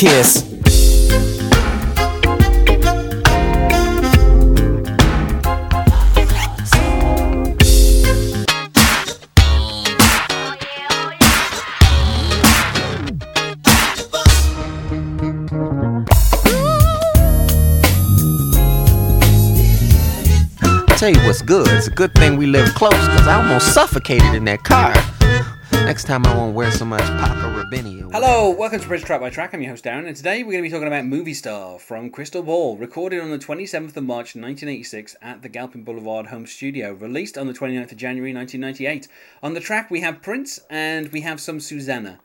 kiss. Tell you what's good. It's a good thing we live close, cause I almost suffocated in that car. Next time I won't wear so much Paco Or Hello, welcome to Bridge Track by Track. I'm your host Darren, and today we're going to be talking about Movie Star from Crystal Ball, recorded on the 27th of March 1986 at the Galpin Boulevard home studio, released on the 29th of January 1998. On the track we have Prince and we have some Susanna.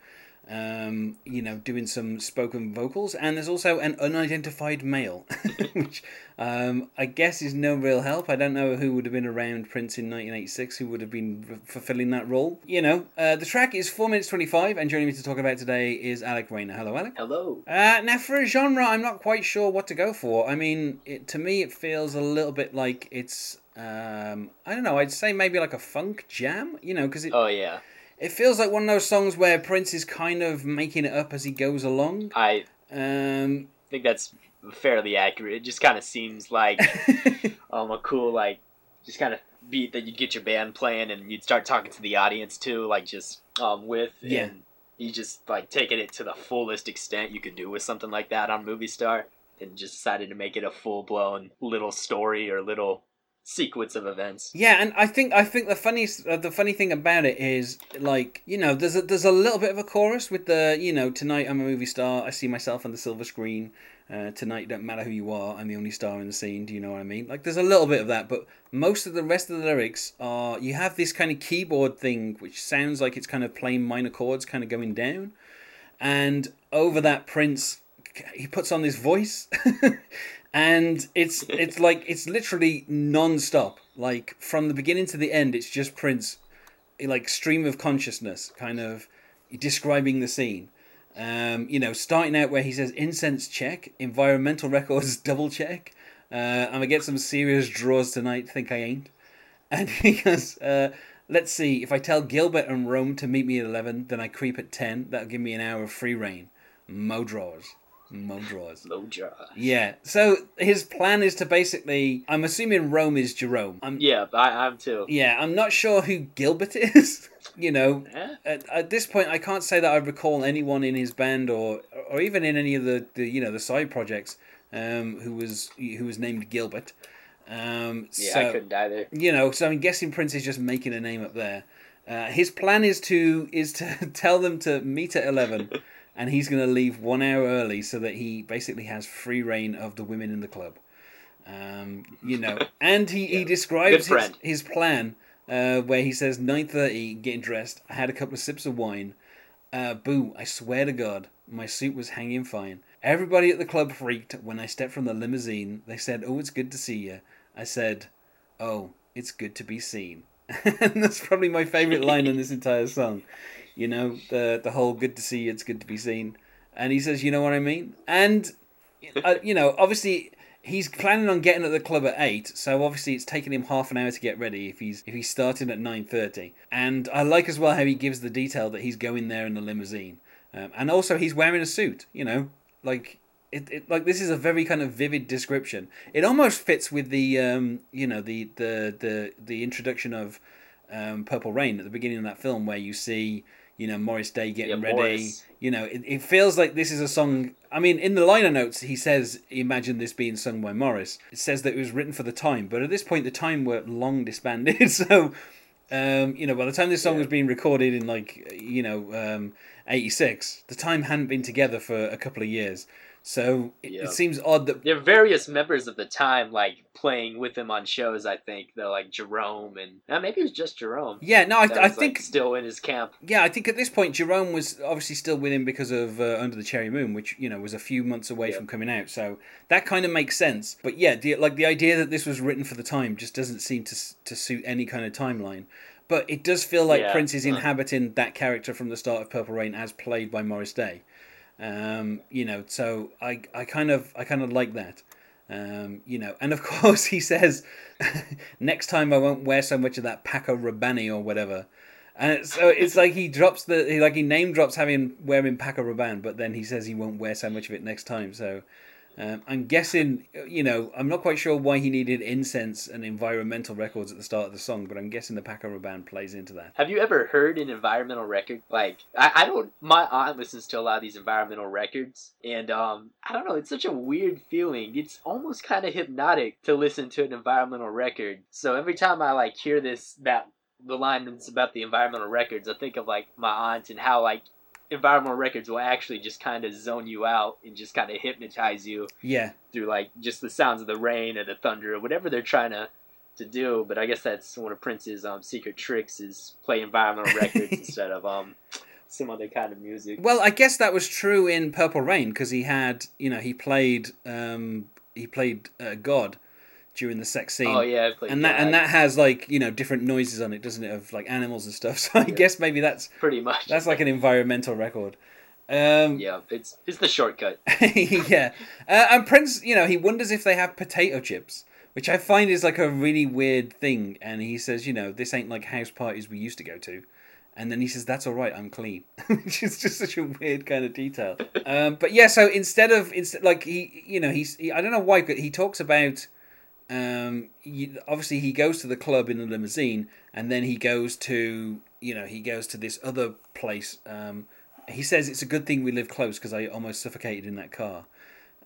Um, you know, doing some spoken vocals, and there's also an unidentified male, which um, I guess is no real help. I don't know who would have been around Prince in 1986 who would have been fulfilling that role. You know, uh, the track is 4 minutes 25, and joining me to talk about today is Alec Rayner. Hello, Alec. Hello. Uh, now, for a genre, I'm not quite sure what to go for. I mean, it, to me, it feels a little bit like it's. Um, I don't know. I'd say maybe like a funk jam. You know, because it Oh yeah. It feels like one of those songs where Prince is kind of making it up as he goes along. I Um, think that's fairly accurate. It just kind of seems like um a cool like just kind of beat that you'd get your band playing and you'd start talking to the audience too, like just um with Yeah. and you just like taking it to the fullest extent you could do with something like that on Movie Star and just decided to make it a full blown little story or little sequence of events. yeah, and I think I think the funny uh, the funny thing about it is like you know there's a there's a little bit of a chorus with the you know tonight I'm a movie star I see myself on the silver screen. Uh, tonight don't matter who you are I'm the only star in the scene. Do you know what I mean? Like there's a little bit of that, but most of the rest of the lyrics are you have this kind of keyboard thing which sounds like it's kind of playing minor chords kind of going down, and over that Prince he puts on this voice and it's it's like it's literally non-stop. Like from the beginning to the end it's just prince like stream of consciousness kind of describing the scene. Um, you know starting out where he says incense check environmental records double check. Uh, i'm gonna get some serious draws tonight think i ain't. And he goes uh, let's see if i tell gilbert and rome to meet me at 11 then i creep at 10 that'll give me an hour of free reign. Mo draws mo draws Low jaw. yeah. So his plan is to basically. I'm assuming Rome is Jerome. I'm, Yeah, I, I'm too. yeah. I'm not sure who Gilbert is. you know, Eh? at, at this point, I can't say that I recall anyone in his band or or even in any of the, the you know the side projects um, who was who was named Gilbert. Um, Yeah, so, I couldn't either. you know, so I'm guessing Prince is just making a name up there. Uh, his plan is to is to tell them to meet at eleven, and he's going to leave one hour early so that he basically has free reign of the women in the club. Um, you know, and he, he describes his, his plan uh, where he says nine thirty, getting dressed. I had a couple of sips of wine. Uh, boo! I swear to God, my suit was hanging fine. Everybody at the club freaked when I stepped from the limousine. They said, "Oh, it's good to see you." I said, "Oh, it's good to be seen." and that's probably my favorite line in this entire song. You know, the the whole "good to see you, it's good to be seen," and he says, "You know what I mean?" And uh, you know, obviously. He's planning on getting at the club at eight, so obviously it's taking him half an hour to get ready if he's if he's starting at nine thirty. And I like as well how he gives the detail that he's going there in the limousine, um, and also he's wearing a suit. You know, like it, it like this is a very kind of vivid description. It almost fits with the um, you know the the the the introduction of um, Purple Rain at the beginning of that film where you see you know Morris Day getting Yeah, ready. Morris. You know, it, it feels like this is a song. I mean, in the liner notes, he says, "Imagine this being sung by Morris." It says that it was written for the time, but at this point, the time were long disbanded. So, um, you know, by the time this song Yeah. was being recorded in like you know um, '86, the time hadn't been together for a couple of years. So it, Yeah. it seems odd that there are various members of the time like playing with him on shows. I think they're like Jerome and uh, maybe it was just Jerome. yeah, no, I, I was, like, think still in his camp. Yeah, I think at this point Jerome was obviously still with him because of uh, Under the Cherry Moon, which you know was a few months away Yeah. from coming out. So that kind of makes sense. But yeah, the, like the idea that this was written for the time just doesn't seem to to suit any kind of timeline. But it does feel like Yeah. Prince is inhabiting that character from the start of Purple Rain, as played by Morris Day. Um, you know, so I I kind of I kind of like that. Um, you know, and of course he says, next time I won't wear so much of that Paco Rabanne or whatever. And so it's like he drops the he, like he name drops having wearing Paco Rabanne, but then he says he won't wear so much of it next time. So um, I'm guessing, you know, I'm not quite sure why he needed incense and environmental records at the start of the song, but I'm guessing the Paco Rabanne plays into that. Have you ever heard an environmental record? Like, I, I don't. My aunt listens to a lot of these environmental records, and um, I don't know. It's such a weird feeling. It's almost kind of hypnotic to listen to an environmental record. So every time I like hear this that the line lines about the environmental records, I think of like my aunt and how like environmental records will actually just kind of zone you out and just kind of hypnotize you Yeah, through like just the sounds of the rain or the thunder or whatever they're trying to to do. But I guess that's one of Prince's um, secret tricks is play environmental records instead of um some other kind of music. Well, I guess that was true in Purple Rain because he had, you know, he played, um, he played uh, God during the sex scene. Oh yeah, played and that God, and that has like you know different noises on it, doesn't it, of like animals and stuff. So I guess maybe that's pretty much. that's like an environmental record. Um, yeah, it's it's the shortcut. yeah, uh, and Prince, you know, he wonders if they have potato chips, which I find is like a really weird thing. And he says, you know, this ain't like house parties we used to go to. And then he says, "That's all right, I'm clean," which is just such a weird kind of detail. Um, but yeah, so instead of instead like he, you know, he's he, I don't know why, but he talks about um, obviously he goes to the club in the limousine, and then he goes to you know he goes to this other place. Um, he says it's a good thing we live close because I almost suffocated in that car,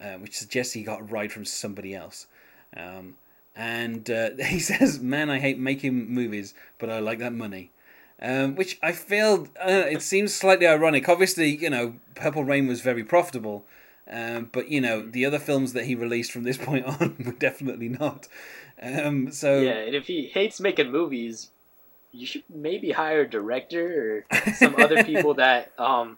uh, which suggests he got a ride from somebody else. Um, and uh, he says, "Man, I hate making movies, but I like that money." Um, which I feel uh, it seems slightly ironic. Obviously, you know, Purple Rain was very profitable, um, but you know the other films that he released from this point on were definitely not. Um, so Yeah, and if he hates making movies, you should maybe hire a director or some other people that um,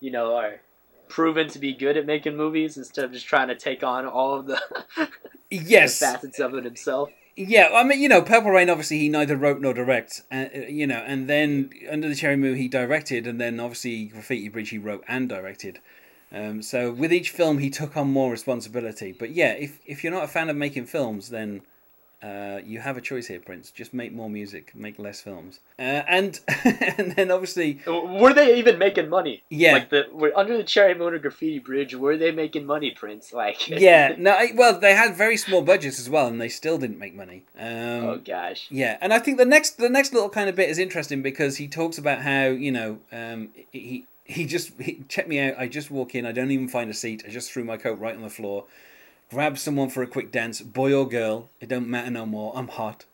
you know, are proven to be good at making movies instead of just trying to take on all of the, the yes, facets of it himself. Yeah, I mean, you know, Purple Rain. Obviously, he neither wrote nor direct, uh, you know, and then Under the Cherry Moon he directed, and then obviously Graffiti Bridge he wrote and directed. Um, so with each film, he took on more responsibility. But yeah, if if you're not a fan of making films, then uh, you have a choice here, Prince. Just make more music, make less films, uh, and and then obviously, Were they even making money? yeah, Like the were under the Cherry Moon or Graffiti Bridge, were they making money, Prince? Like yeah. No, I, well, they had very small budgets as well, and they still didn't make money. Um, oh gosh. Yeah, and I think the next the next little kind of bit is interesting because he talks about how you know um, he he just he, check me out. I just walk in. I don't even find a seat. I just threw my coat right on the floor. Grab someone for a quick dance, boy or girl. It don't matter no more. I'm hot.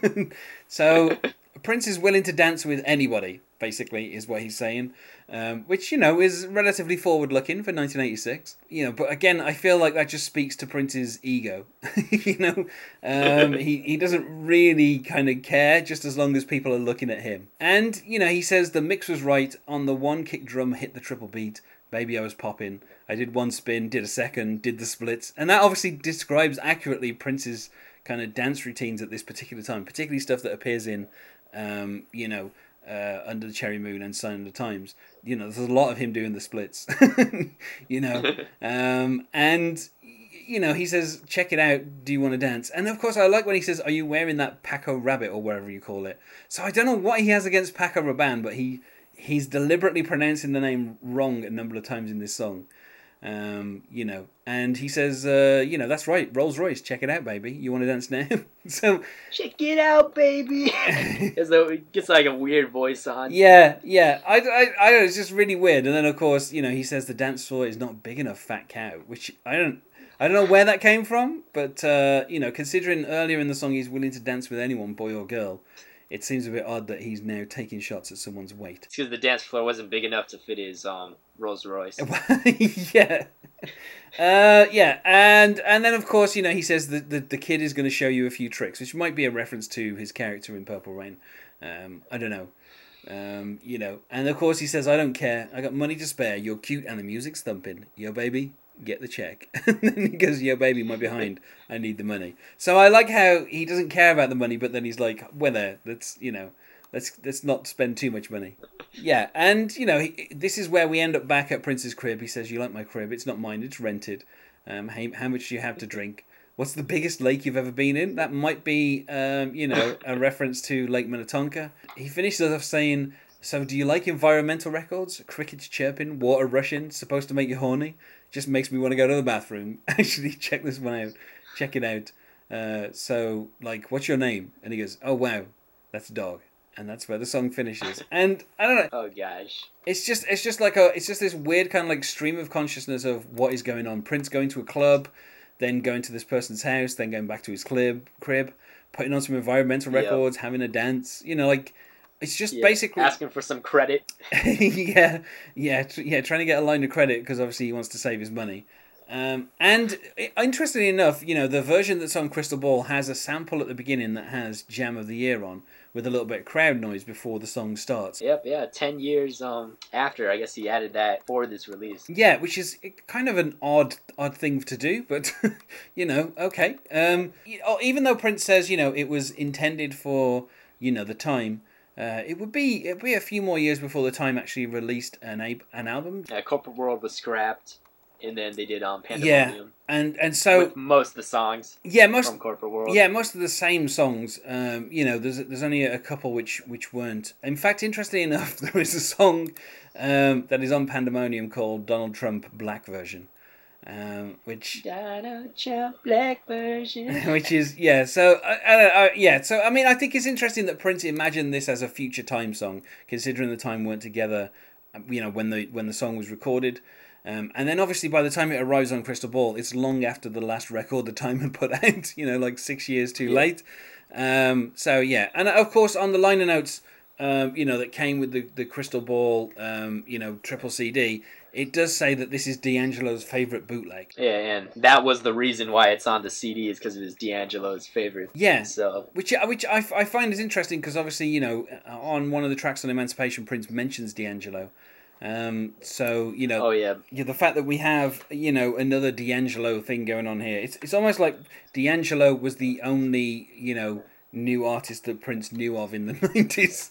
so Prince is willing to dance with anybody. Basically, is what he's saying, um, which you know is relatively forward looking for 1986. You know, but again, I feel like that just speaks to Prince's ego. you know, um, he he doesn't really kind of care, just as long as people are looking at him. And you know, he says the mix was right on the one kick drum hit the triple beat. Baby, I was popping. I did one spin, did a second, did the splits, and that obviously describes accurately Prince's kind of dance routines at this particular time, particularly stuff that appears in, um, you know, uh, Under the Cherry Moon and Sign of the Times. You know, there's a lot of him doing the splits. you know, um, and you know, he says, "Check it out. Do you want to dance?" And of course, I like when he says, "Are you wearing that Paco Rabbit or whatever you call it?" So I don't know what he has against Paco Rabanne, but he he's deliberately pronouncing the name wrong a number of times in this song. Um, you know, and he says, uh, you know, that's right, Rolls Royce, check it out, baby. You want to dance now? so, Check it out, baby. As though it gets like a weird voice on. yeah, yeah, I, I, I don't know, it's just really weird. And then, of course, you know, he says the dance floor is not big enough, fat cow, which I don't, I don't know where that came from, but, uh, you know, considering earlier in the song he's willing to dance with anyone, boy or girl, it seems a bit odd that he's now taking shots at someone's weight. Because the dance floor wasn't big enough to fit his um Rolls Royce. yeah. Uh, yeah, and and then of course you know he says that the, the kid is going to show you a few tricks, which might be a reference to his character in Purple Rain. Um, I don't know. Um, you know, and of course he says, "I don't care. I got money to spare. You're cute and the music's thumping. Yo, baby, get the check." and then he goes, "Yo, baby, my behind. I need the money." So I like how he doesn't care about the money, but then he's like, "We're there. Let's you know." Let's let's not spend too much money. Yeah, and you know he, this is where we end up back at Prince's crib. He says, "You like my crib? It's not mine. It's rented. Um, how, how much do you have to drink? What's the biggest lake you've ever been in? That might be, um, you know, a reference to Lake Minnetonka. He finishes off saying, "So, do you like environmental records? Crickets chirping, water rushing, supposed to make you horny? Just makes me want to go to the bathroom. Actually, check this one out. Check it out. Uh, so, like, what's your name?" And he goes, "Oh wow, that's a dog." And that's where the song finishes. And I don't know Oh gosh. it's just it's just like a it's just this weird kind of like stream of consciousness of what is going on. Prince going to a club, then going to this person's house, then going back to his crib, crib, putting on some environmental Yep. records, having a dance. You know, like it's just Yeah, basically asking for some credit. yeah, yeah, tr- yeah, trying to get a line of credit because obviously he wants to save his money. Um, and i- interestingly enough, you know, the version that's on Crystal Ball has a sample at the beginning that has Jam of the Year on with a little bit of crowd noise before the song starts. Yep, yeah. Ten years um after, I guess he added that for this release. Yeah, which is kind of an odd odd thing to do, but you know, okay. Um, oh, even though Prince says you know it was intended for you know the time, uh, it would be it would be a few more years before the time actually released an ab- an album. Uh, Corporate World was scrapped, and then they did um Pandemonium. Yeah. And and so with most of the songs yeah, most from Corporate World. Yeah, most of the same songs. Um, you know, there's there's only a couple which which weren't. In fact, interestingly enough, there is a song um, that is on Pandemonium called Donald Trump Black version, um, which Donald Trump Black version. which is yeah. So I, I, I, yeah. So I mean, I think it's interesting that Prince imagined this as a future time song, considering the time weren't together. You know, when the when the song was recorded. Um, and then obviously by the time it arrives on Crystal Ball, it's long after the last record the time had put out, you know, like six years too Yeah. late. Um, so yeah, and of course on the liner notes, um, you know, that came with the, the Crystal Ball, um, you know, triple CD, it does say that this is D'Angelo's favorite bootleg. Yeah, and that was the reason why it's on the CD is because it was D'Angelo's favorite. Yeah, So Which, which I, I find is interesting because obviously you know on one of the tracks on Emancipation, Prince mentions D'Angelo. Um, so you know, oh yeah, yeah, the fact that we have you know another D'Angelo thing going on here, it's it's almost like D'Angelo was the only you know new artist that Prince knew of in the nineties,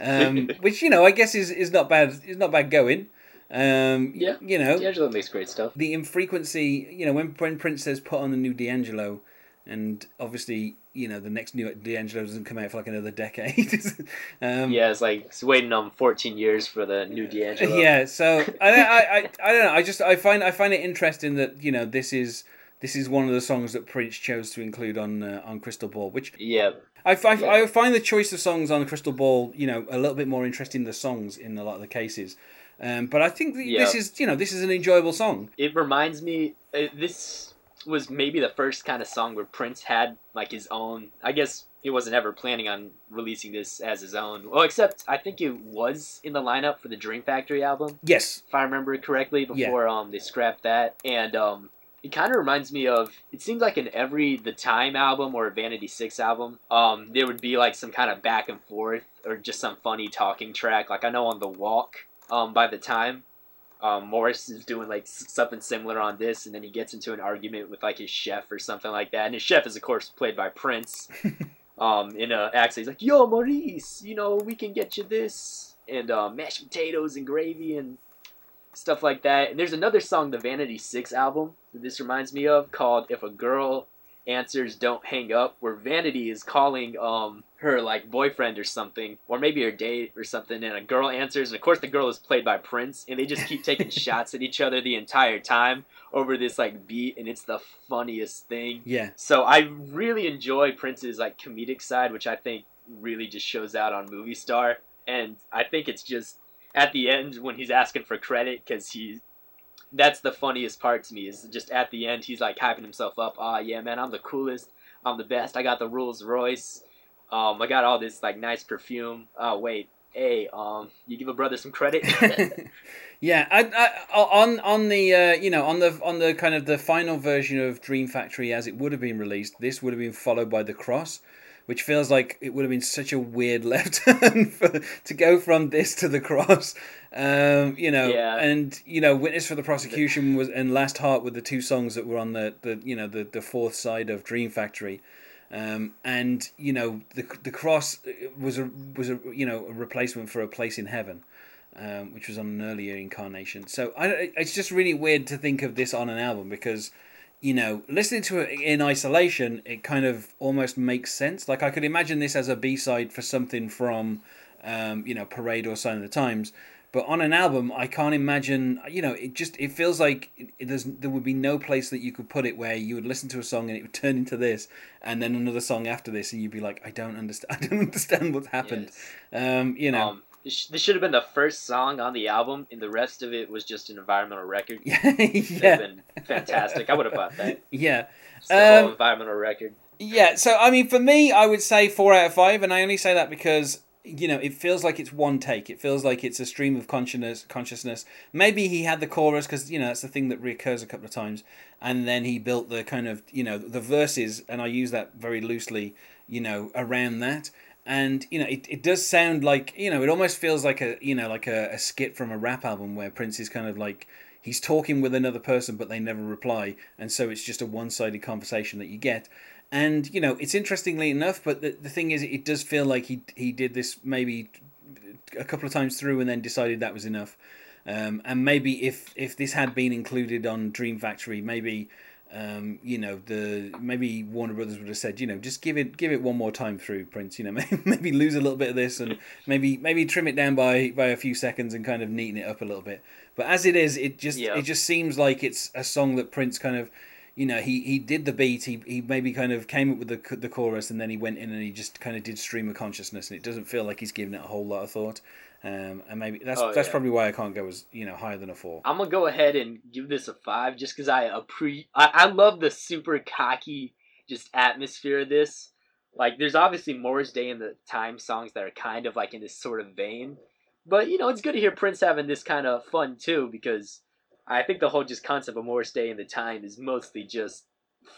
um, which you know I guess is, is not bad is not bad going. Um, Yeah. you know D'Angelo makes great stuff. the infrequency, you know, when when Prince says put on the new D'Angelo, and obviously, you know, the next new D'Angelo doesn't come out for like another decade. um, Yeah, it's like it's waiting on 14 years for the new D'Angelo. yeah. So I, I, I, I don't know. I just I find I find it interesting that you know this is this is one of the songs that Prince chose to include on uh, on Crystal Ball, which Yeah, I, I, Yeah. I find the choice of songs on Crystal Ball, you know, a little bit more interesting than the songs in a lot of the cases. Um, but I think Yeah. this is, you know, this is an enjoyable song. it reminds me. Uh, this was maybe the first kind of song where Prince had like his own. I guess he wasn't ever planning on releasing this as his own. Well, except I think it was in the lineup for the Dream Factory album. Yes. if I remember correctly, Yeah. before um they scrapped that. And um it kind of reminds me of it seems like in every the Time album or Vanity Six album, um there would be like some kind of back and forth or just some funny talking track. Like I know on the Walk, um by the Time, um Morris is doing like s- something similar on this, and then he gets into an argument with like his chef or something like that. And his chef is of course played by Prince. um in a accent, he's like, "Yo, Maurice, you know we can get you this." And um, mashed potatoes and gravy and stuff like that. And there's another song, the Vanity Six album, that this reminds me of, called "If a Girl Answers, Don't Hang Up," where Vanity is calling um her like boyfriend or something, or maybe her date or something, and a girl answers, and of course the girl is played by Prince, and they just keep taking shots at each other the entire time over this like beat, and it's the funniest thing. Yeah. So I really enjoy Prince's like comedic side, which I think really just shows out on Movie Star, and I think it's just at the end when he's asking for credit because he. That's the funniest part to me is just at the end he's like hyping himself up. Ah, yeah, man, I'm the coolest. I'm the best. I got the Rolls Royce. Um, I got all this like nice perfume. Oh wait, hey, um, you give a brother some credit. yeah, I, I, on on the uh, you know on the on the kind of the final version of Dream Factory as it would have been released, this would have been followed by the Cross, which feels like it would have been such a weird left turn for, to go from this to the Cross. Um, you know, Yeah. and you know, Witness for the Prosecution was and Last Heart were the two songs that were on the the you know the the fourth side of Dream Factory. Um, and you know the the cross was a was a you know a replacement for a place in heaven, um, which was on an earlier incarnation. So I, it's just really weird to think of this on an album because you know, listening to it in isolation, it kind of almost makes sense. Like I could imagine this as a B side for something from, um, you know, Parade or Sign of the Times. But on an album, I can't imagine. You know, it just it feels like it, there's there would be no place that you could put it where you would listen to a song and it would turn into this, and then another song after this, and you'd be like, I don't understand. I don't understand what's happened. Yes. Um, you know. Um, this this should have been the first song on the album, and the rest of it was just an environmental record. yeah, been fantastic. I would have bought that. yeah. The whole Um, environmental record. Yeah, so I mean, for me, I would say four out of five, and I only say that because you know it feels like it's one take. It feels like it's a stream of consciousness. Consciousness. Maybe he had the chorus because you know that's the thing that reoccurs a couple of times, and then he built the kind of you know the verses, and I use that very loosely, you know, around that. And you know, it, it does sound like you know, it almost feels like a you know like a, a skit from a rap album where Prince is kind of like he's talking with another person but they never reply. And so it's just a one-sided conversation that you get. And you know it's interestingly enough but the, the thing is it does feel like he he did this maybe a couple of times through and then decided that was enough. Um, and maybe if if this had been included on dream factory maybe um, you know the maybe Warner Brothers would have said you know just give it give it one more time through Prince you know maybe, maybe lose a little bit of this and maybe maybe trim it down by by a few seconds and kind of neaten it up a little bit but as it is it just Yeah. it just seems like it's a song that Prince kind of you know he he did the beat he, he maybe kind of came up with the the chorus and then he went in and he just kind of did stream of consciousness and it doesn't feel like he's given it a whole lot of thought um, and maybe that's Oh, that's yeah. probably why I can't go as you know higher than a four I'm gonna go ahead and give this a five, just because I appre I, I love the super cocky just atmosphere of this. Like, there's obviously Morris Day and the Time songs that are kind of like in this sort of vein, but you know, it's good to hear Prince having this kind of fun too, because I think the whole just concept of Morris Day and the Time is mostly just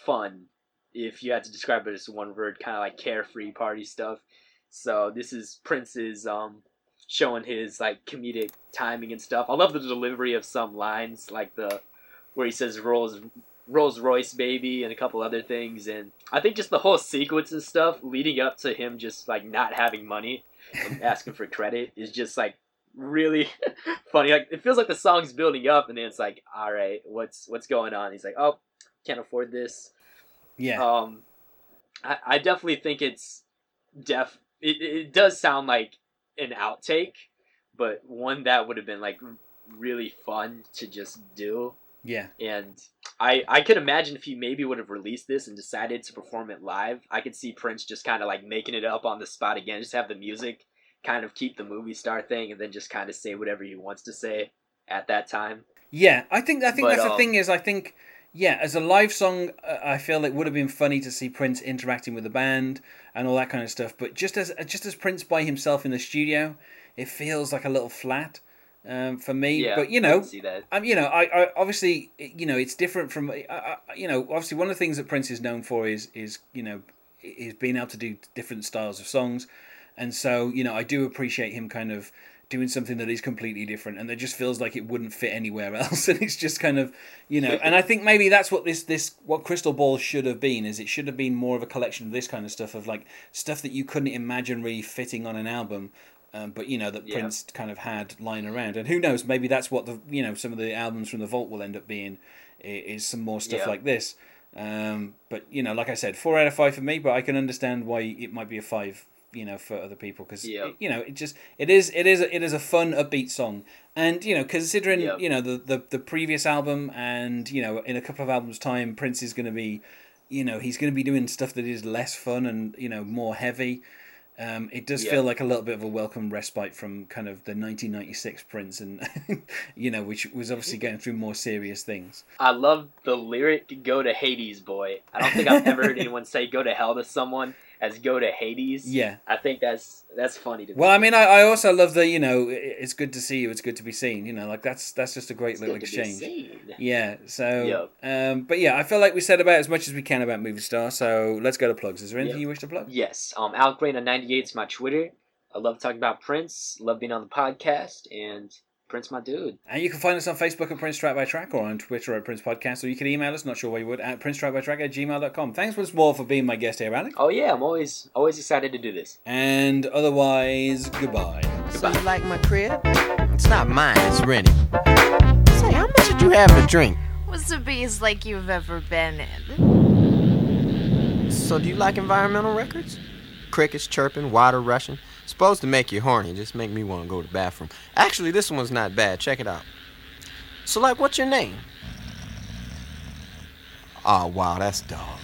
fun. If you had to describe it as one word, kind of like carefree party stuff. So this is Prince's um showing his like comedic timing and stuff. I love the delivery of some lines, like the where he says Rolls Rolls Royce baby and a couple other things, and I think just the whole sequence and stuff leading up to him just like not having money and asking for credit is just like really funny. Like it feels like the song's building up, and then it's like, all right, what's what's going on? He's like, oh, can't afford this. yeah Um, I, I definitely think it's def. It, it does sound like an outtake, but one that would have been like really fun to just do. yeah And I I could imagine if he maybe would have released this and decided to perform it live, I could see Prince just kind of like making it up on the spot again, just have the music kind of keep the movie star thing, and then just kind of say whatever he wants to say at that time. Yeah, I think I think But, that's the um, thing is I think yeah, as a live song, uh, I feel it would have been funny to see Prince interacting with the band and all that kind of stuff. But just as just as Prince by himself in the studio, it feels like a little flat um, for me. Yeah, but you know, that. um, you know, I, I obviously, you know, it's different from, I, I, you know, obviously one of the things that Prince is known for is, is you know, is being able to do different styles of songs, and so you know, I do appreciate him kind of doing something that is completely different, and that just feels like it wouldn't fit anywhere else, and it's just kind of, you know, and I think maybe that's what this this what Crystal Ball should have been is it should have been more of a collection of this kind of stuff of like stuff that you couldn't imagine really fitting on an album um, but you know that Yeah. Prince kind of had lying around, and who knows? Maybe that's what the you know some of the albums from the Vault will end up being, is some more stuff Yeah. like this. Um, but you know, like I said, four out of five for me. But I can understand why it might be a five, you know, for other people because Yeah. you know it just it is it is it is a fun upbeat song, and you know considering Yeah. you know the, the the previous album and you know in a couple of albums time Prince is going to be, you know, he's going to be doing stuff that is less fun and you know more heavy. Um, it does Yeah. feel like a little bit of a welcome respite from kind of the 1996 Prince, and you know, which was obviously going through more serious things. I love the lyric "Go to Hades, boy." I don't think I've ever heard anyone say "Go to hell" to someone as "Go to Hades." Yeah. I think that's that's funny to me. Well, I mean, I, I also love the you know, it's good to see you, it's good to be seen. You know, like that's that's just a great It's little good to be exchange. seen. Yeah. So, um, but yeah, I feel like we said about as much as we can about Movie Star. So let's go to plugs. Is there anything Yep. you wish to plug? Yes, um, Alec Raina ninety eight is my Twitter. I love talking about Prince. Love being on the podcast, and Prince, my dude. And you can find us on Facebook at Prince Track by Track or on Twitter at Prince Podcast, or you can email us, not sure why you would, at Prince Track by Track at gmail.com. Thanks once more for being my guest here, Alec. Oh yeah, I'm always always excited to do this. And otherwise, goodbye. So you like my crib? It's not mine, it's rented. Say, how much did you have to drink? was the bees like you've ever been in. So do you like environmental records? Crickets chirping, water rushing. Supposed to make you horny, just make me want to go to the bathroom. Actually, this one's not bad. Check it out. So, like, what's your name? Oh, wow, that's dog.